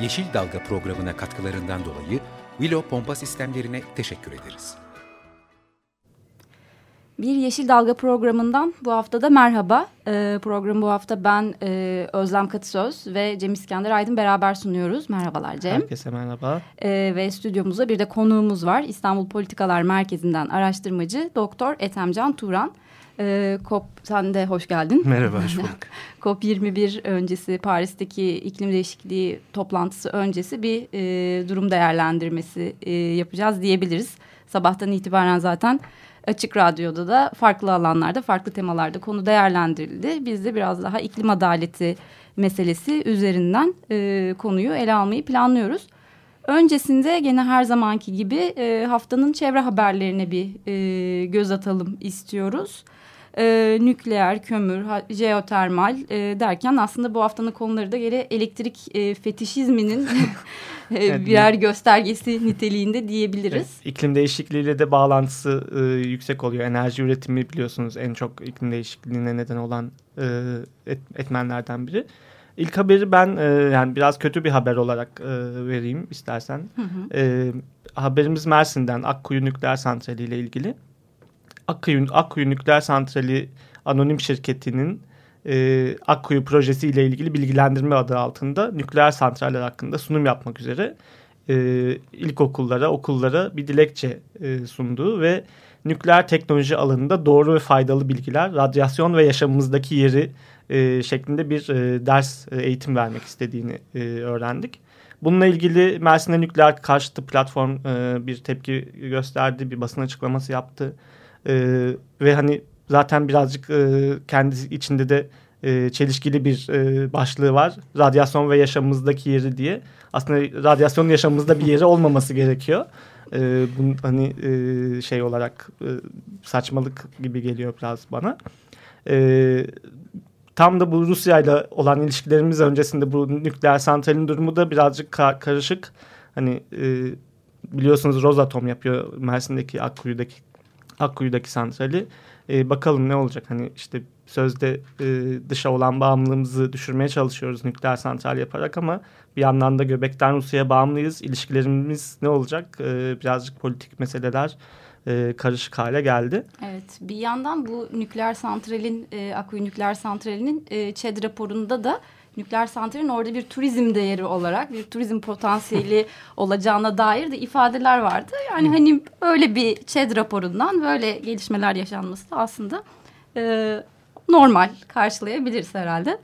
Yeşil Dalga programına katkılarından dolayı Willow Pompa Sistemlerine teşekkür ederiz. Bir Yeşil Dalga programından bu hafta da merhaba. Ee, programı bu hafta ben e, Özlem Katısöz ve Cem İskender Aydın beraber sunuyoruz. Merhabalar Cem. Herkese merhaba. Ee, ve stüdyomuzda bir de konuğumuz var. İstanbul Politikalar Merkezi'nden araştırmacı Doktor Etemcan Turan. Ee, COP sen de hoş geldin. Merhaba hoş bulduk. COP 21 öncesi Paris'teki iklim değişikliği toplantısı öncesi bir e, durum değerlendirmesi e, yapacağız diyebiliriz. Sabahtan itibaren zaten Açık Radyo'da da farklı alanlarda, farklı temalarda konu değerlendirildi. Biz de biraz daha iklim adaleti meselesi üzerinden e, konuyu ele almayı planlıyoruz. Öncesinde gene her zamanki gibi e, haftanın çevre haberlerine bir e, göz atalım istiyoruz. E, nükleer, kömür, jeotermal e, derken aslında bu haftanın konuları da geri elektrik e, fetişizminin evet, birer göstergesi niteliğinde diyebiliriz. Evet, iklim değişikliğiyle de bağlantısı e, yüksek oluyor. Enerji üretimi biliyorsunuz en çok iklim değişikliğine neden olan e, et, etmenlerden biri. İlk haberi ben e, yani biraz kötü bir haber olarak e, vereyim istersen. Hı hı. E, haberimiz Mersin'den Akkuyu Nükleer Santrali ile ilgili. Akkuyu, Akkuyu Nükleer Santrali Anonim Şirketi'nin e, Akkuyu projesi ile ilgili bilgilendirme adı altında nükleer santraller hakkında sunum yapmak üzere e, ilkokullara, okullara bir dilekçe e, sunduğu ve nükleer teknoloji alanında doğru ve faydalı bilgiler, radyasyon ve yaşamımızdaki yeri e, şeklinde bir e, ders e, eğitim vermek istediğini e, öğrendik. Bununla ilgili Mersin'de nükleer karşıtı platform e, bir tepki gösterdi, bir basın açıklaması yaptı. E, ve hani zaten birazcık e, kendi içinde de e, çelişkili bir e, başlığı var. Radyasyon ve yaşamımızdaki yeri diye. Aslında radyasyonun yaşamımızda bir yeri olmaması gerekiyor. E, bunun hani e, şey olarak e, saçmalık gibi geliyor biraz bana. E, tam da bu Rusya ile olan ilişkilerimiz öncesinde bu nükleer santralin durumu da birazcık ka karışık. Hani e, biliyorsunuz Rosatom yapıyor Mersin'deki Akkuyu'daki Akkuyu'daki santrali. E, bakalım ne olacak hani işte sözde e, dışa olan bağımlılığımızı düşürmeye çalışıyoruz nükleer santral yaparak ama bir yandan da göbekten Rusya'ya bağımlıyız. İlişkilerimiz ne olacak? E, birazcık politik meseleler e, karışık hale geldi. Evet bir yandan bu nükleer santralin e, Akkuyu nükleer santralinin e, ÇED raporunda da nükleer santralin orada bir turizm değeri olarak bir turizm potansiyeli olacağına dair de ifadeler vardı. Yani hani öyle bir ÇED raporundan böyle gelişmeler yaşanması da aslında e, normal karşılayabiliriz herhalde.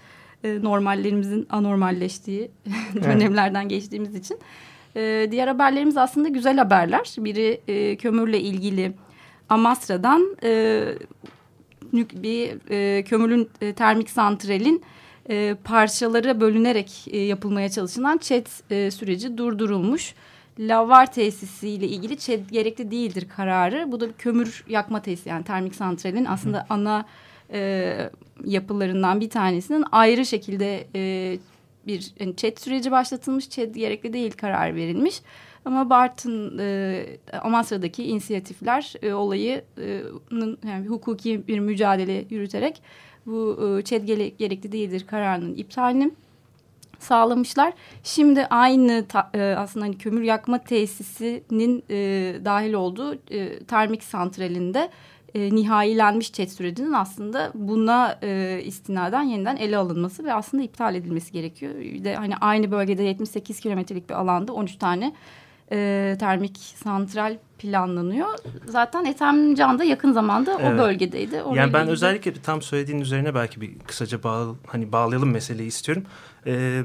E, normallerimizin anormalleştiği dönemlerden geçtiğimiz için. E, diğer haberlerimiz aslında güzel haberler. Biri e, kömürle ilgili Amasra'dan e, bir e, kömürün e, termik santralin e, parçalara bölünerek e, yapılmaya çalışılan ÇED e, süreci durdurulmuş. Lavar tesisiyle ilgili ÇED gerekli değildir kararı. Bu da bir kömür yakma tesisi yani termik santralin aslında ana e, yapılarından bir tanesinin ayrı şekilde e, bir yani ÇED süreci başlatılmış. ÇED gerekli değil karar verilmiş. Ama Bartın e, Amasra'daki inisiyatifler e, olayı e, yani hukuki bir mücadele yürüterek bu e, ÇED gerekli değildir kararının iptalini sağlamışlar. Şimdi aynı aslında hani kömür yakma tesisinin dahil olduğu termik santralinde e, nihayilenmiş çet sürecinin aslında buna istinaden yeniden ele alınması ve aslında iptal edilmesi gerekiyor. Bir de hani aynı bölgede 78 kilometrelik bir alanda 13 tane e, termik santral planlanıyor. Zaten Etemcan da yakın zamanda evet. o bölgedeydi. Oraya yani ben ilgili... özellikle tam söylediğin üzerine belki bir kısaca bağ, hani bağlayalım meseleyi istiyorum. Ee,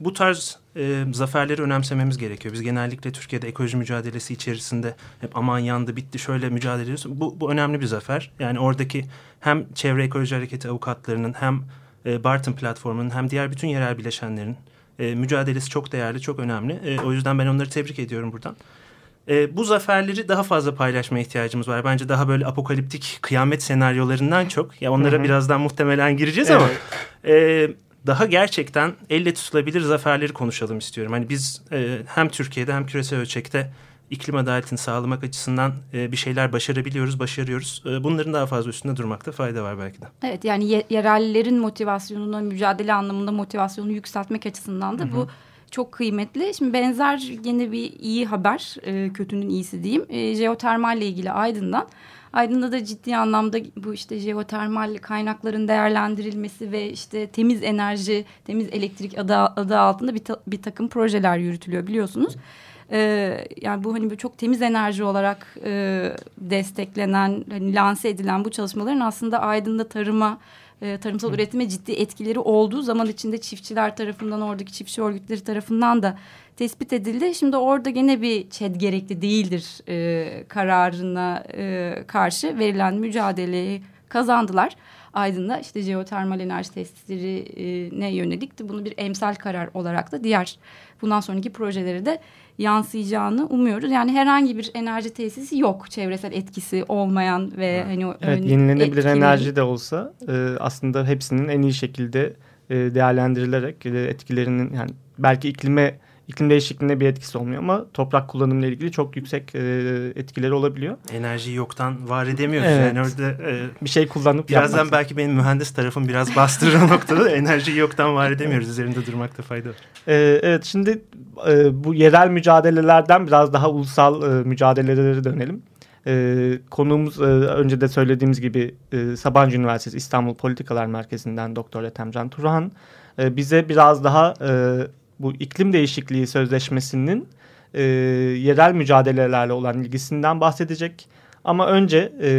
bu tarz e, zaferleri önemsememiz gerekiyor. Biz genellikle Türkiye'de ekoloji mücadelesi içerisinde hep aman yandı bitti şöyle mücadele ediyoruz. Bu, bu önemli bir zafer. Yani oradaki hem çevre ekoloji hareketi avukatlarının hem e, Barton platformunun hem diğer bütün yerel bileşenlerin e, mücadelesi çok değerli, çok önemli. E, o yüzden ben onları tebrik ediyorum buradan. E, bu zaferleri daha fazla paylaşmaya ihtiyacımız var. Bence daha böyle apokaliptik kıyamet senaryolarından çok. Ya onlara Hı hı. birazdan muhtemelen gireceğiz Evet. ama e, daha gerçekten elle tutulabilir zaferleri konuşalım istiyorum. Hani biz e, hem Türkiye'de hem küresel ölçekte iklim adaletini sağlamak açısından e, bir şeyler başarabiliyoruz, başarıyoruz. E, bunların daha fazla üstünde durmakta fayda var belki de. Evet yani ye- yerellerin motivasyonunu, mücadele anlamında motivasyonunu yükseltmek açısından da bu çok kıymetli. Şimdi benzer yine bir iyi haber, e, kötünün iyisi diyeyim. E, jeotermalle ilgili Aydın'dan. Aydın'da da ciddi anlamda bu işte jeotermal kaynakların değerlendirilmesi ve işte temiz enerji, temiz elektrik adı, adı altında bir, ta- bir takım projeler yürütülüyor biliyorsunuz. Ee, yani bu hani çok temiz enerji olarak e, desteklenen, hani lanse edilen bu çalışmaların aslında Aydın'da tarıma, e, tarımsal üretime ciddi etkileri olduğu zaman içinde çiftçiler tarafından, oradaki çiftçi örgütleri tarafından da tespit edildi. Şimdi orada gene bir ÇED gerekli değildir e, kararına e, karşı verilen mücadeleyi kazandılar. Aydın'da işte jeotermal enerji tesislerine yönelik bunu bir emsal karar olarak da diğer bundan sonraki projeleri de yansıyacağını umuyoruz. Yani herhangi bir enerji tesisi yok çevresel etkisi olmayan ve hani o Evet yenilenebilir etkileri- enerji de olsa e, aslında hepsinin en iyi şekilde e, değerlendirilerek e, etkilerinin yani belki iklime iklim değişikliğine bir etkisi olmuyor ama toprak kullanımıyla ilgili çok yüksek e, etkileri olabiliyor. Enerjiyi yoktan var edemiyoruz. Evet. Yani orada e, Bir şey kullanıp birazdan yapmak. belki benim mühendis tarafım biraz bastırır o noktada. Enerjiyi yoktan var edemiyoruz. Üzerinde durmakta fayda var. Ee, evet şimdi e, bu yerel mücadelelerden biraz daha ulusal e, mücadelelere dönelim. E, konuğumuz e, önce de söylediğimiz gibi e, Sabancı Üniversitesi İstanbul Politikalar Merkezi'nden Doktor Ethemcan Turhan e, bize biraz daha e, bu iklim değişikliği sözleşmesinin e, yerel mücadelelerle olan ilgisinden bahsedecek. Ama önce e,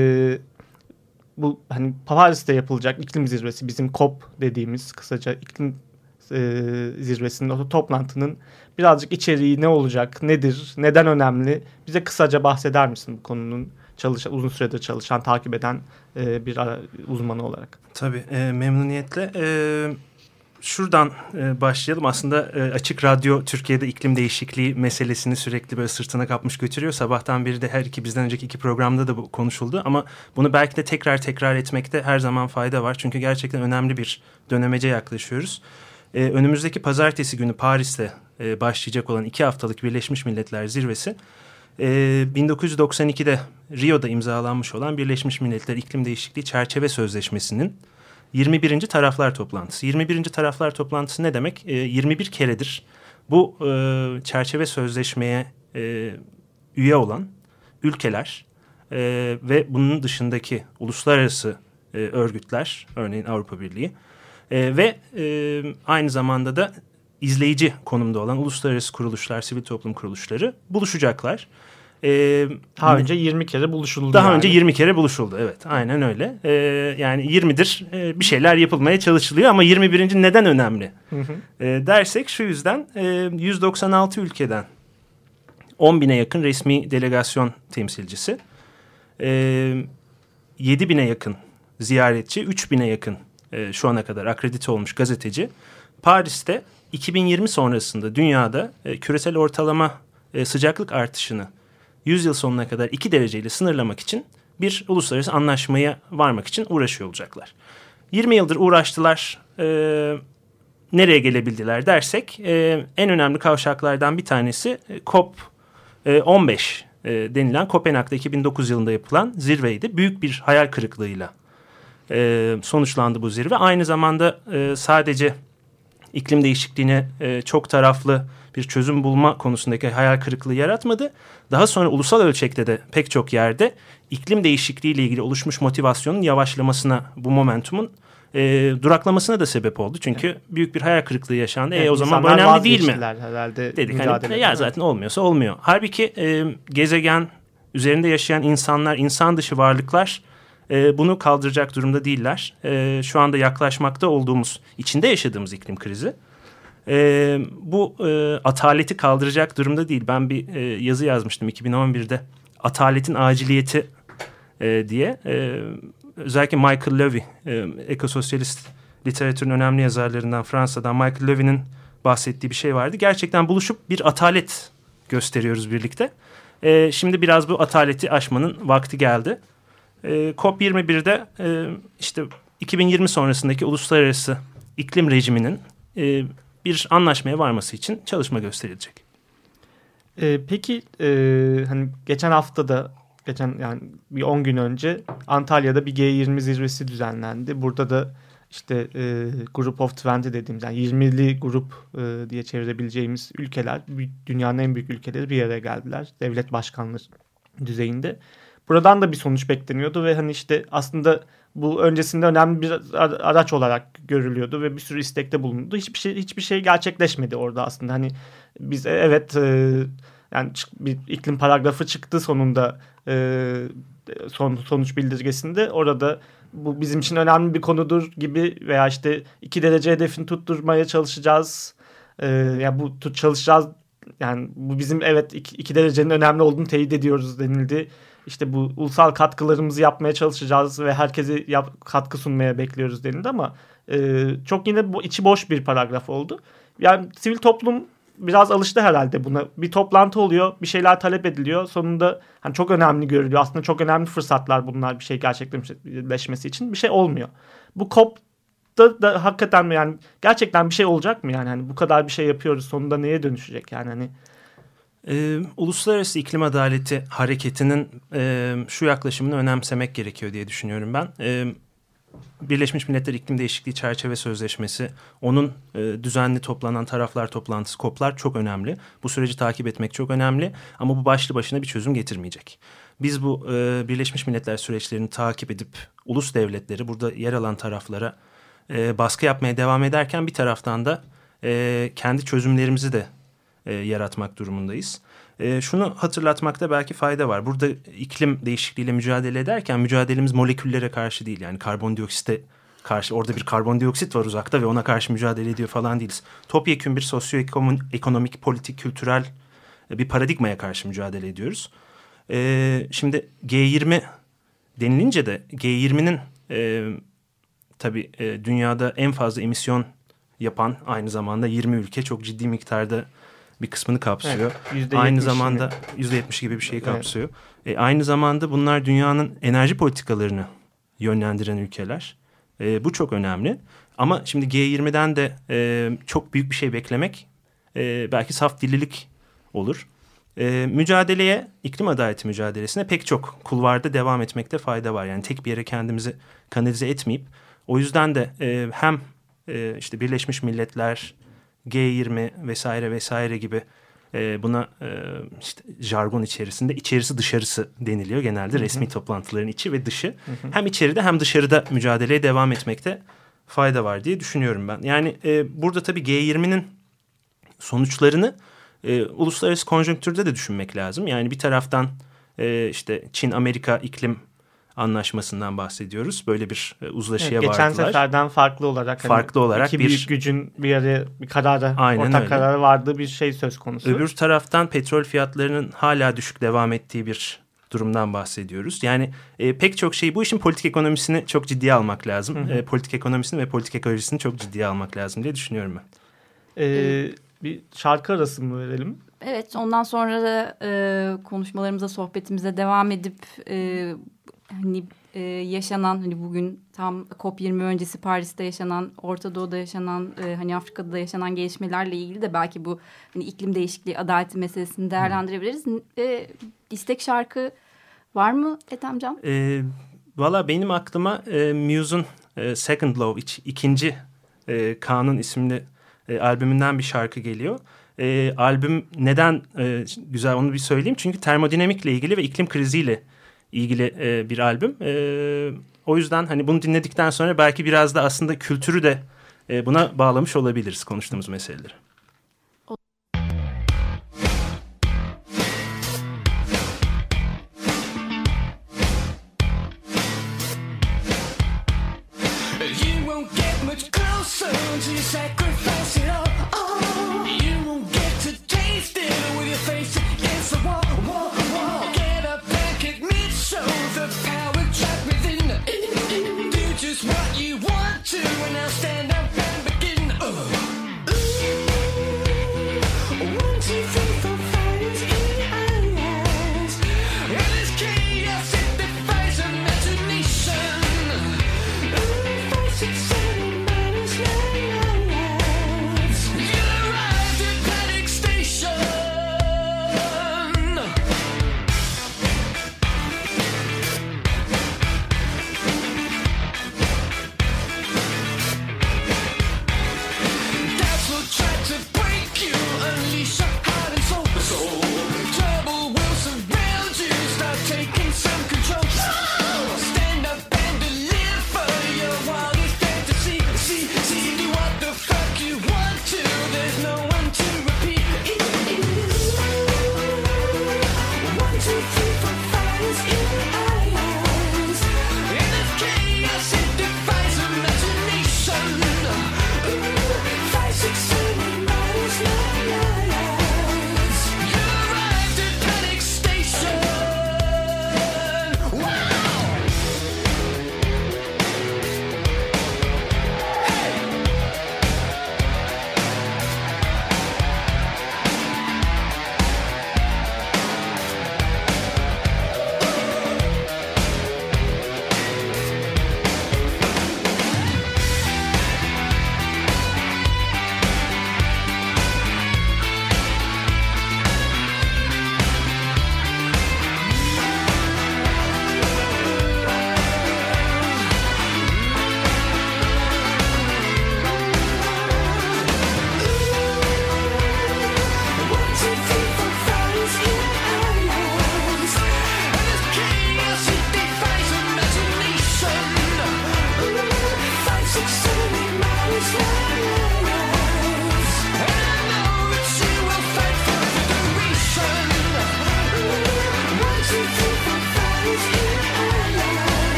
bu hani Paris'te yapılacak iklim zirvesi bizim COP dediğimiz kısaca iklim e, zirvesinin o toplantının birazcık içeriği ne olacak, nedir, neden önemli? Bize kısaca bahseder misin bu konunun çalışan, uzun süredir çalışan, takip eden e, bir uzmanı olarak? Tabii e, memnuniyetle. E, şuradan e, başlayalım. Aslında e, Açık Radyo Türkiye'de iklim değişikliği meselesini sürekli böyle sırtına kapmış götürüyor. Sabahtan beri de her iki bizden önceki iki programda da bu konuşuldu. Ama bunu belki de tekrar tekrar etmekte her zaman fayda var. Çünkü gerçekten önemli bir dönemece yaklaşıyoruz. E, önümüzdeki pazartesi günü Paris'te e, başlayacak olan iki haftalık Birleşmiş Milletler Zirvesi... E, 1992'de Rio'da imzalanmış olan Birleşmiş Milletler İklim Değişikliği Çerçeve Sözleşmesi'nin 21. taraflar toplantısı. 21. taraflar toplantısı ne demek? E, 21 keredir bu e, çerçeve sözleşmeye e, üye olan ülkeler e, ve bunun dışındaki uluslararası e, örgütler, örneğin Avrupa Birliği e, ve e, aynı zamanda da izleyici konumda olan uluslararası kuruluşlar, sivil toplum kuruluşları buluşacaklar. E, Daha önce 20 kere buluşuldu. daha yani. önce 20 kere buluşuldu. Evet aynen öyle. Ee, yani 20'dir e, bir şeyler yapılmaya çalışılıyor ama 21. neden önemli Hı hı. e, dersek şu yüzden e, 196 ülkeden 10 bine yakın resmi delegasyon temsilcisi, e, 7 bine yakın ziyaretçi, 3 bine yakın e, şu ana kadar akredite olmuş gazeteci Paris'te 2020 sonrasında dünyada e, küresel ortalama e, sıcaklık artışını 100 yıl sonuna kadar 2 dereceyle sınırlamak için bir uluslararası anlaşmaya varmak için uğraşıyor olacaklar. 20 yıldır uğraştılar. E, nereye gelebildiler dersek e, en önemli kavşaklardan bir tanesi e, COP e, 15 e, denilen Kopenhag'da 2009 yılında yapılan zirveydi. Büyük bir hayal kırıklığıyla e, sonuçlandı bu zirve. Aynı zamanda e, sadece iklim değişikliğine e, çok taraflı bir çözüm bulma konusundaki hayal kırıklığı yaratmadı. Daha sonra ulusal ölçekte de pek çok yerde iklim değişikliği ile ilgili oluşmuş motivasyonun yavaşlamasına, bu momentumun e, duraklamasına da sebep oldu. Çünkü büyük bir hayal kırıklığı yaşandı. e Evet, o zaman bu önemli değil mi? Herhalde Dedik hani ya zaten olmuyorsa olmuyor. Halbuki e, gezegen üzerinde yaşayan insanlar, insan dışı varlıklar e, bunu kaldıracak durumda değiller. E, şu anda yaklaşmakta olduğumuz, içinde yaşadığımız iklim krizi e, bu e, ataleti kaldıracak durumda değil. Ben bir e, yazı yazmıştım 2011'de. Ataletin aciliyeti e, diye. E, özellikle Michael Levy, e, ekososyalist literatürün önemli yazarlarından Fransa'dan Michael Levin'in bahsettiği bir şey vardı. Gerçekten buluşup bir atalet gösteriyoruz birlikte. E, şimdi biraz bu ataleti aşmanın vakti geldi. E, COP21'de e, işte 2020 sonrasındaki uluslararası iklim rejiminin e, bir anlaşmaya varması için çalışma gösterilecek. E, peki e, hani geçen hafta da geçen yani bir 10 gün önce Antalya'da bir G20 zirvesi düzenlendi. Burada da işte e, Group of 20 dediğimiz yani 20'li grup e, diye çevirebileceğimiz ülkeler, dünyanın en büyük ülkeleri bir araya geldiler. Devlet başkanları düzeyinde. Buradan da bir sonuç bekleniyordu ve hani işte aslında bu öncesinde önemli bir araç olarak görülüyordu ve bir sürü istekte bulundu. Hiçbir şey hiçbir şey gerçekleşmedi orada aslında. Hani biz e, evet e, yani bir iklim paragrafı çıktı sonunda e, son sonuç bildirgesinde. Orada bu bizim için önemli bir konudur gibi veya işte iki derece hedefini tutturmaya çalışacağız. E, ya yani bu tut çalışacağız yani bu bizim evet iki, iki derecenin önemli olduğunu teyit ediyoruz denildi. İşte bu ulusal katkılarımızı yapmaya çalışacağız ve herkese yap, katkı sunmaya bekliyoruz denildi ama e, çok yine bu, içi boş bir paragraf oldu. Yani sivil toplum biraz alıştı herhalde buna. Bir toplantı oluyor, bir şeyler talep ediliyor. Sonunda hani çok önemli görülüyor. Aslında çok önemli fırsatlar bunlar bir şey gerçekleşmesi için. Bir şey olmuyor. Bu COP da, da hakikaten yani gerçekten bir şey olacak mı yani hani bu kadar bir şey yapıyoruz sonunda neye dönüşecek yani hani ee, Uluslararası iklim adaleti hareketinin e, şu yaklaşımını önemsemek gerekiyor diye düşünüyorum ben. E, Birleşmiş Milletler İklim Değişikliği Çerçeve Sözleşmesi, onun e, düzenli toplanan taraflar toplantısı, koplar çok önemli. Bu süreci takip etmek çok önemli ama bu başlı başına bir çözüm getirmeyecek. Biz bu e, Birleşmiş Milletler süreçlerini takip edip ulus devletleri, burada yer alan taraflara e, baskı yapmaya devam ederken bir taraftan da e, kendi çözümlerimizi de e, yaratmak durumundayız. E, şunu hatırlatmakta belki fayda var. Burada iklim değişikliğiyle mücadele ederken mücadelemiz moleküllere karşı değil. Yani karbondioksite karşı orada bir karbondioksit var uzakta ve ona karşı mücadele ediyor falan değiliz. Topyekün bir sosyoekonomik, politik, kültürel e, bir paradigmaya karşı mücadele ediyoruz. E, şimdi G20 denilince de G20'nin e, tabii e, dünyada en fazla emisyon yapan aynı zamanda 20 ülke çok ciddi miktarda bir kısmını kapsıyor. Evet, aynı zamanda yüzde yetmiş gibi bir şeyi kapsıyor. Evet. E, aynı zamanda bunlar dünyanın enerji politikalarını yönlendiren ülkeler. E, bu çok önemli. Ama şimdi G20'den de e, çok büyük bir şey beklemek e, belki saf dillilik olur. E, mücadeleye, iklim adaleti mücadelesine pek çok kulvarda devam etmekte fayda var. Yani tek bir yere kendimizi kanalize etmeyip o yüzden de e, hem e, işte Birleşmiş Milletler, G20 vesaire vesaire gibi e, buna e, işte jargon içerisinde içerisi dışarısı deniliyor genelde hı hı. resmi toplantıların içi ve dışı. Hı hı. Hem içeride hem dışarıda mücadeleye devam etmekte fayda var diye düşünüyorum ben. Yani e, burada tabii G20'nin sonuçlarını e, uluslararası konjonktürde de düşünmek lazım. Yani bir taraftan e, işte Çin-Amerika iklim anlaşmasından bahsediyoruz. Böyle bir e, uzlaşıya evet, geçen vardılar. Geçen seferden farklı olarak. Hani farklı hani olarak iki bir büyük gücün bir araya bir karara, Aynen ortak öyle. karara vardığı bir şey söz konusu. Öbür taraftan petrol fiyatlarının hala düşük devam ettiği bir durumdan bahsediyoruz. Yani e, pek çok şey bu işin politik ekonomisini çok ciddiye almak lazım. Hı hı. E, politik ekonomisini ve politik ekolojisini çok ciddiye almak lazım diye düşünüyorum ben. Ee, bir şarkı arası mı verelim? Evet ondan sonra da e, konuşmalarımıza sohbetimize devam edip e, hani e, yaşanan hani bugün tam COP20 öncesi Paris'te yaşanan, Orta Doğu'da yaşanan, e, hani Afrika'da yaşanan gelişmelerle ilgili de belki bu hani iklim değişikliği adaleti meselesini değerlendirebiliriz. E, istek şarkı var mı Ethemcan? E, Valla benim aklıma e, Muse'un e, Second Law, iç, ikinci e, Kanun isimli e, albümünden bir şarkı geliyor. E, albüm neden e, güzel onu bir söyleyeyim. Çünkü termodinamikle ilgili ve iklim kriziyle ilgili ilgili e, bir albüm. E, o yüzden hani bunu dinledikten sonra belki biraz da aslında kültürü de e, buna bağlamış olabiliriz konuştuğumuz meseleleri.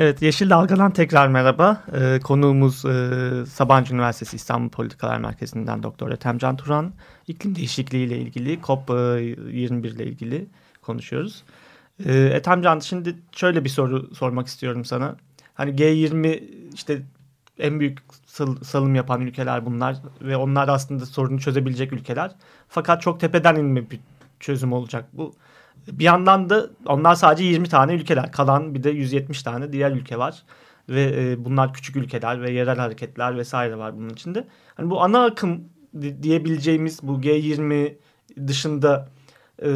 Evet Yeşil Dalga'dan tekrar merhaba. Ee, konuğumuz e, Sabancı Üniversitesi İstanbul Politikalar Merkezi'nden Doktor Ethem Turan. İklim değişikliği ile ilgili COP21 ile ilgili konuşuyoruz. Ee, Ethem Can şimdi şöyle bir soru sormak istiyorum sana. Hani G20 işte en büyük sal- salım yapan ülkeler bunlar ve onlar aslında sorunu çözebilecek ülkeler. Fakat çok tepeden inme bir çözüm olacak bu. Bir yandan da onlar sadece 20 tane ülkeler. Kalan bir de 170 tane diğer ülke var. Ve e, bunlar küçük ülkeler ve yerel hareketler vesaire var bunun içinde. Hani bu ana akım di- diyebileceğimiz bu G20 dışında e,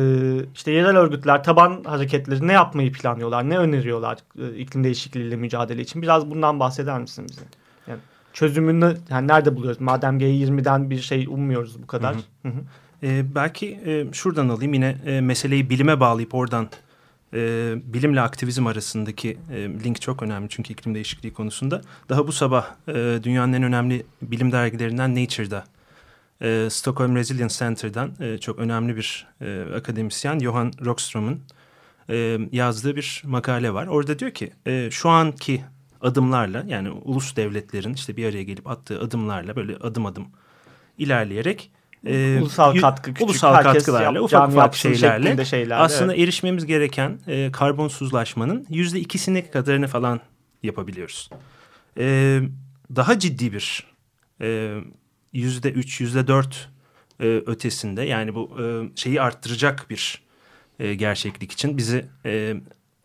işte yerel örgütler, taban hareketleri ne yapmayı planlıyorlar, ne öneriyorlar e, iklim değişikliğiyle mücadele için? Biraz bundan bahseder misin bize? Yani çözümünü yani nerede buluyoruz? Madem G20'den bir şey ummuyoruz bu kadar. Hı hı. Ee, belki e, şuradan alayım yine e, meseleyi bilime bağlayıp oradan e, bilimle aktivizm arasındaki e, link çok önemli çünkü iklim değişikliği konusunda. Daha bu sabah e, dünyanın en önemli bilim dergilerinden Nature'da e, Stockholm Resilience Center'dan e, çok önemli bir e, akademisyen Johan Rockström'ün e, yazdığı bir makale var. Orada diyor ki e, şu anki adımlarla yani ulus devletlerin işte bir araya gelip attığı adımlarla böyle adım adım ilerleyerek e, Ulusal katkı küçük. ulusal katkılarla yapacağını ufak ufak şeylerle şeylerle, aslında evet. erişmemiz gereken e, karbonsuzlaşmanın yüzde ikisini kadarını falan yapabiliyoruz. E, daha ciddi bir e, yüzde üç, yüzde dört e, ötesinde yani bu e, şeyi arttıracak bir e, gerçeklik için bizi e,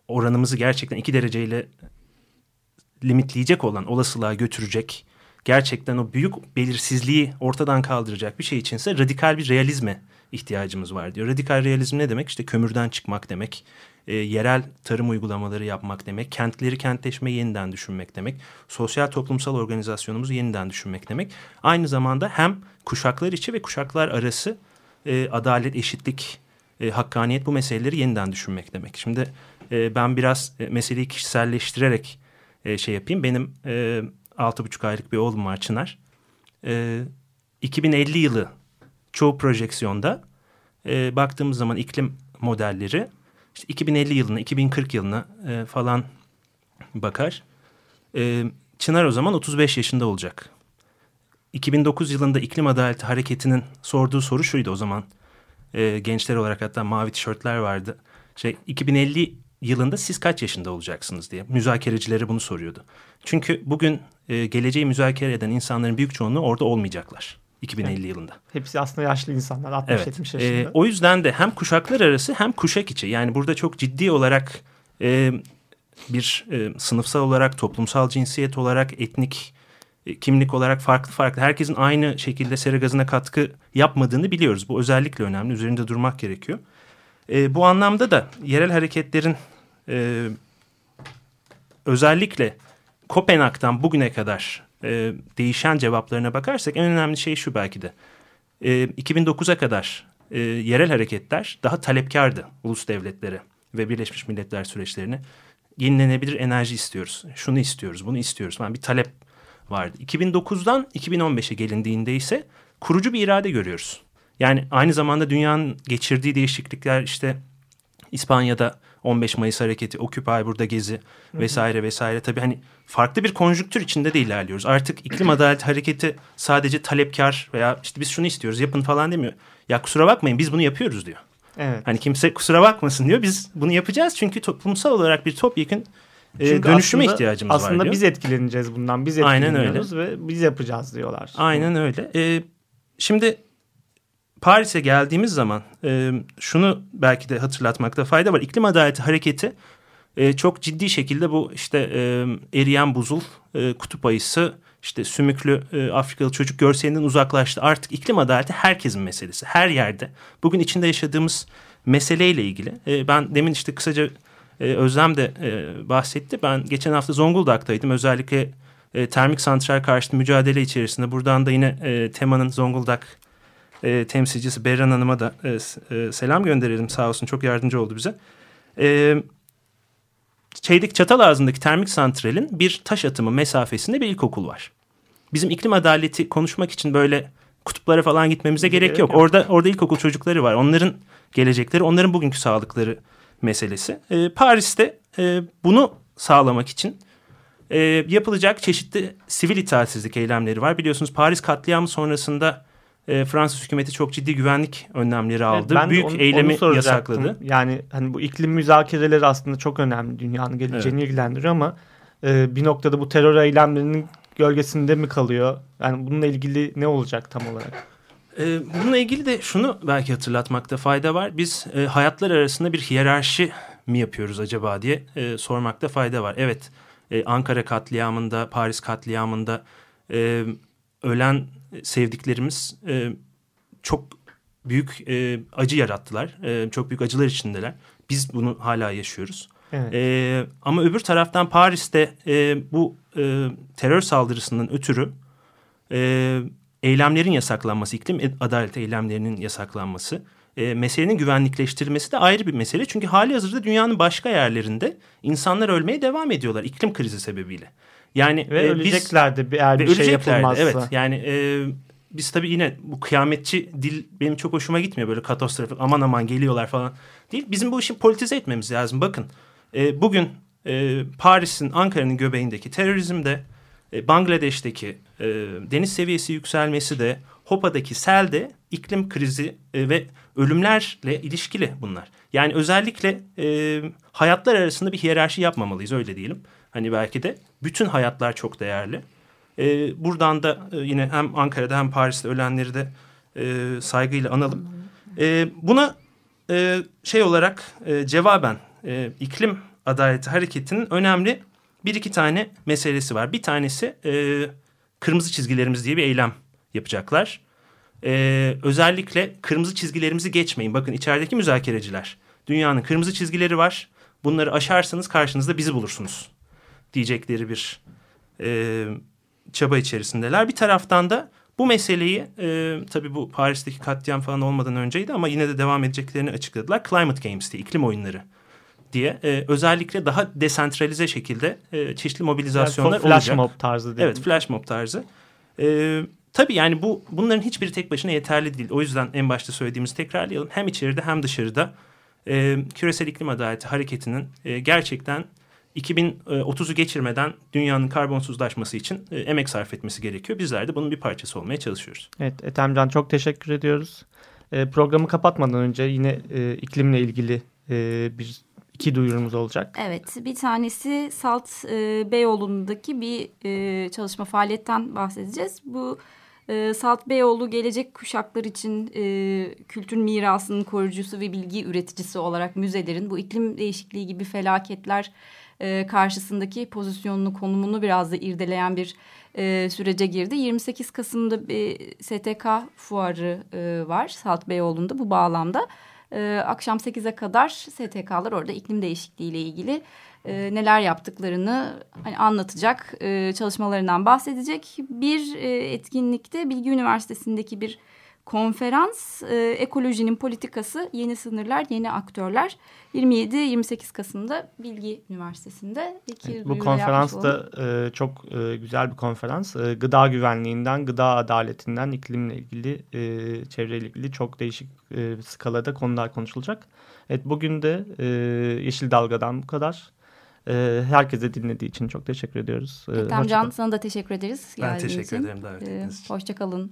oranımızı gerçekten iki dereceyle limitleyecek olan olasılığa götürecek gerçekten o büyük belirsizliği ortadan kaldıracak bir şey içinse radikal bir realizme ihtiyacımız var diyor. Radikal realizm ne demek? İşte kömürden çıkmak demek, e, yerel tarım uygulamaları yapmak demek, kentleri kentleşmeyi yeniden düşünmek demek, sosyal toplumsal organizasyonumuzu yeniden düşünmek demek. Aynı zamanda hem kuşaklar içi ve kuşaklar arası e, adalet, eşitlik, e, hakkaniyet bu meseleleri yeniden düşünmek demek. Şimdi e, ben biraz e, meseleyi kişiselleştirerek e, şey yapayım. Benim e, altı buçuk aylık bir oğlum var Çınar. E, 2050 yılı çoğu projeksiyonda e, baktığımız zaman iklim modelleri işte 2050 yılına, 2040 yılına e, falan bakar. E, Çınar o zaman 35 yaşında olacak. 2009 yılında iklim adaleti hareketinin sorduğu soru şuydu o zaman. E, gençler olarak hatta mavi tişörtler vardı. Şey 2050 yılında siz kaç yaşında olacaksınız diye müzakerecilere bunu soruyordu. Çünkü bugün e, geleceği müzakere eden insanların büyük çoğunluğu orada olmayacaklar 2050 yılında. Hepsi aslında yaşlı insanlar. Evet. 60-70 yaşında. Ee, o yüzden de hem kuşaklar arası hem kuşak içi. Yani burada çok ciddi olarak e, bir e, sınıfsal olarak, toplumsal cinsiyet olarak, etnik e, kimlik olarak farklı farklı. Herkesin aynı şekilde sera gazına katkı yapmadığını biliyoruz. Bu özellikle önemli. Üzerinde durmak gerekiyor. E, bu anlamda da yerel hareketlerin e, özellikle Kopenhag'dan bugüne kadar e, değişen cevaplarına bakarsak en önemli şey şu belki de. E, 2009'a kadar e, yerel hareketler daha talepkardı ulus devletlere ve Birleşmiş Milletler süreçlerine. Yenilenebilir enerji istiyoruz, şunu istiyoruz, bunu istiyoruz falan bir talep vardı. 2009'dan 2015'e gelindiğinde ise kurucu bir irade görüyoruz. Yani aynı zamanda dünyanın geçirdiği değişiklikler işte İspanya'da 15 Mayıs hareketi, Occupy burada gezi vesaire vesaire. Tabii hani farklı bir konjüktür içinde de ilerliyoruz. Artık iklim adaleti hareketi sadece talepkar veya işte biz şunu istiyoruz yapın falan demiyor. Ya kusura bakmayın biz bunu yapıyoruz diyor. evet. Hani kimse kusura bakmasın diyor. Biz bunu yapacağız çünkü toplumsal olarak bir topyekun e, Çünkü dönüşüme aslında- ihtiyacımız var Aslında biz etkileneceğiz bundan. Biz Aynen öyle. etkileniyoruz ve biz yapacağız diyorlar. Aynen öyle. Ee, şimdi Paris'e geldiğimiz zaman e, şunu belki de hatırlatmakta fayda var. İklim adaleti hareketi e, çok ciddi şekilde bu işte e, eriyen buzul, e, kutup ayısı, işte sümüklü e, Afrikalı çocuk görselinden uzaklaştı. Artık iklim adaleti herkesin meselesi. Her yerde. Bugün içinde yaşadığımız meseleyle ilgili. E, ben demin işte kısaca e, Özlem de e, bahsetti. Ben geçen hafta Zonguldak'taydım. Özellikle e, termik santral karşıtı mücadele içerisinde. Buradan da yine e, temanın Zonguldak e, temsilcisi Berran Hanım'a da e, e, selam gönderelim sağ olsun. Çok yardımcı oldu bize. E, Çeydik Çatalazı'ndaki termik santralin bir taş atımı mesafesinde bir ilkokul var. Bizim iklim adaleti konuşmak için böyle kutuplara falan gitmemize gerek Gerek yok. yok. Orada orada ilkokul çocukları var. Onların gelecekleri, onların bugünkü sağlıkları meselesi. E, Paris'te e, bunu sağlamak için e, yapılacak çeşitli sivil itaatsizlik eylemleri var. Biliyorsunuz Paris katliamı sonrasında e, Fransız hükümeti çok ciddi güvenlik önlemleri Evet, aldı. ben de Büyük onu- eylemi onu yasakladı. Yani hani bu iklim müzakereleri aslında çok önemli. Dünyanın geleceğini ilgilendiriyor ama e, bir noktada bu terör eylemlerinin gölgesinde mi kalıyor? Yani bununla ilgili ne olacak tam olarak? Ee, bununla ilgili de şunu belki hatırlatmakta fayda var. Biz e, hayatlar arasında bir hiyerarşi mi yapıyoruz acaba diye e, sormakta fayda var. Evet e, Ankara katliamında, Paris katliamında e, ölen sevdiklerimiz e, çok büyük e, acı yarattılar. E, çok büyük acılar içindeler. Biz bunu hala yaşıyoruz. Evet. Ee, ama öbür taraftan Paris'te e, bu e, terör saldırısının ötürü e, eylemlerin yasaklanması, iklim adalet eylemlerinin yasaklanması, e, meselenin güvenlikleştirilmesi de ayrı bir mesele. Çünkü hali hazırda dünyanın başka yerlerinde insanlar ölmeye devam ediyorlar iklim krizi sebebiyle. Yani Ve e, ölecekler de bir- eğer bir şey yapılmazsa. Evet yani e, biz tabii yine bu kıyametçi dil benim çok hoşuma gitmiyor böyle katastrofik aman aman geliyorlar falan değil. Bizim bu işi politize etmemiz lazım. Bakın e, bugün e, Paris'in Ankara'nın göbeğindeki terörizmde e, Bangladeş'teki e, deniz seviyesi yükselmesi de Hopa'daki sel de iklim krizi e, ve ölümlerle ilişkili bunlar. Yani özellikle e, hayatlar arasında bir hiyerarşi yapmamalıyız öyle diyelim. Hani belki de bütün hayatlar çok değerli. E, buradan da e, yine hem Ankara'da hem Paris'te ölenleri de e, saygıyla analım. E, buna e, şey olarak e, cevaben e, iklim adaleti hareketinin önemli bir iki tane meselesi var. Bir tanesi e, kırmızı çizgilerimiz diye bir eylem yapacaklar. E, özellikle kırmızı çizgilerimizi geçmeyin. Bakın içerideki müzakereciler dünyanın kırmızı çizgileri var. Bunları aşarsanız karşınızda bizi bulursunuz diyecekleri bir e, çaba içerisindeler. Bir taraftan da bu meseleyi e, tabii bu Paris'teki katliam falan olmadan önceydi ama yine de devam edeceklerini açıkladılar. Climate Games diye iklim oyunları diye e, özellikle daha desentralize şekilde e, çeşitli mobilizasyonlar Yani flash olacak. mob tarzı değil Evet mi? flash mob tarzı. E, tabii yani bu bunların hiçbiri tek başına yeterli değil. O yüzden en başta söylediğimizi tekrarlayalım. Hem içeride hem dışarıda e, küresel iklim adaleti hareketinin e, gerçekten 2030'u geçirmeden dünyanın karbonsuzlaşması için e, emek sarf etmesi gerekiyor. Bizler de bunun bir parçası olmaya çalışıyoruz. Evet Ethemcan çok teşekkür ediyoruz. E, programı kapatmadan önce yine e, iklimle ilgili e, bir iki duyurumuz olacak. Evet, bir tanesi Salt e, Beyoğlu'ndaki bir e, çalışma faaliyetten bahsedeceğiz. Bu e, Salt Beyoğlu gelecek kuşaklar için e, kültür mirasının koruyucusu ve bilgi üreticisi olarak müzelerin bu iklim değişikliği gibi felaketler e, karşısındaki pozisyonunu, konumunu biraz da irdeleyen bir e, sürece girdi. 28 Kasım'da bir STK fuarı e, var Salt Beyoğlu'nda bu bağlamda. E, akşam 8'e kadar STK'lar orada iklim değişikliği ile ilgili e, neler yaptıklarını hani anlatacak, e, çalışmalarından bahsedecek. Bir e, etkinlikte Bilgi Üniversitesi'ndeki bir konferans e, ekolojinin politikası yeni sınırlar yeni aktörler 27-28 Kasım'da Bilgi Üniversitesi'nde Evet, bu konferans da e, çok e, güzel bir konferans. E, gıda güvenliğinden, gıda adaletinden, iklimle ilgili, e, çevreyle ilgili çok değişik e, skalada konular konuşulacak. Evet bugün de e, Yeşil Dalga'dan bu kadar. E, herkese dinlediği için çok teşekkür ediyoruz. E, Can sana da teşekkür ederiz. Ben teşekkür için. ederim davet Ee, ettiğiniz için. Hoşça kalın.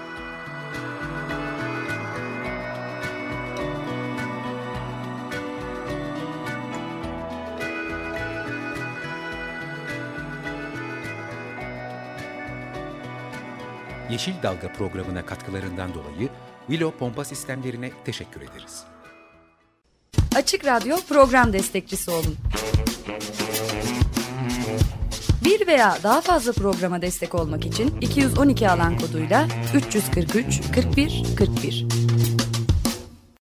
Yeşil Dalga programına katkılarından dolayı Willow Pompa Sistemlerine teşekkür ederiz. Açık Radyo program destekçisi olun. Bir veya daha fazla programa destek olmak için 212 alan koduyla 343 41 41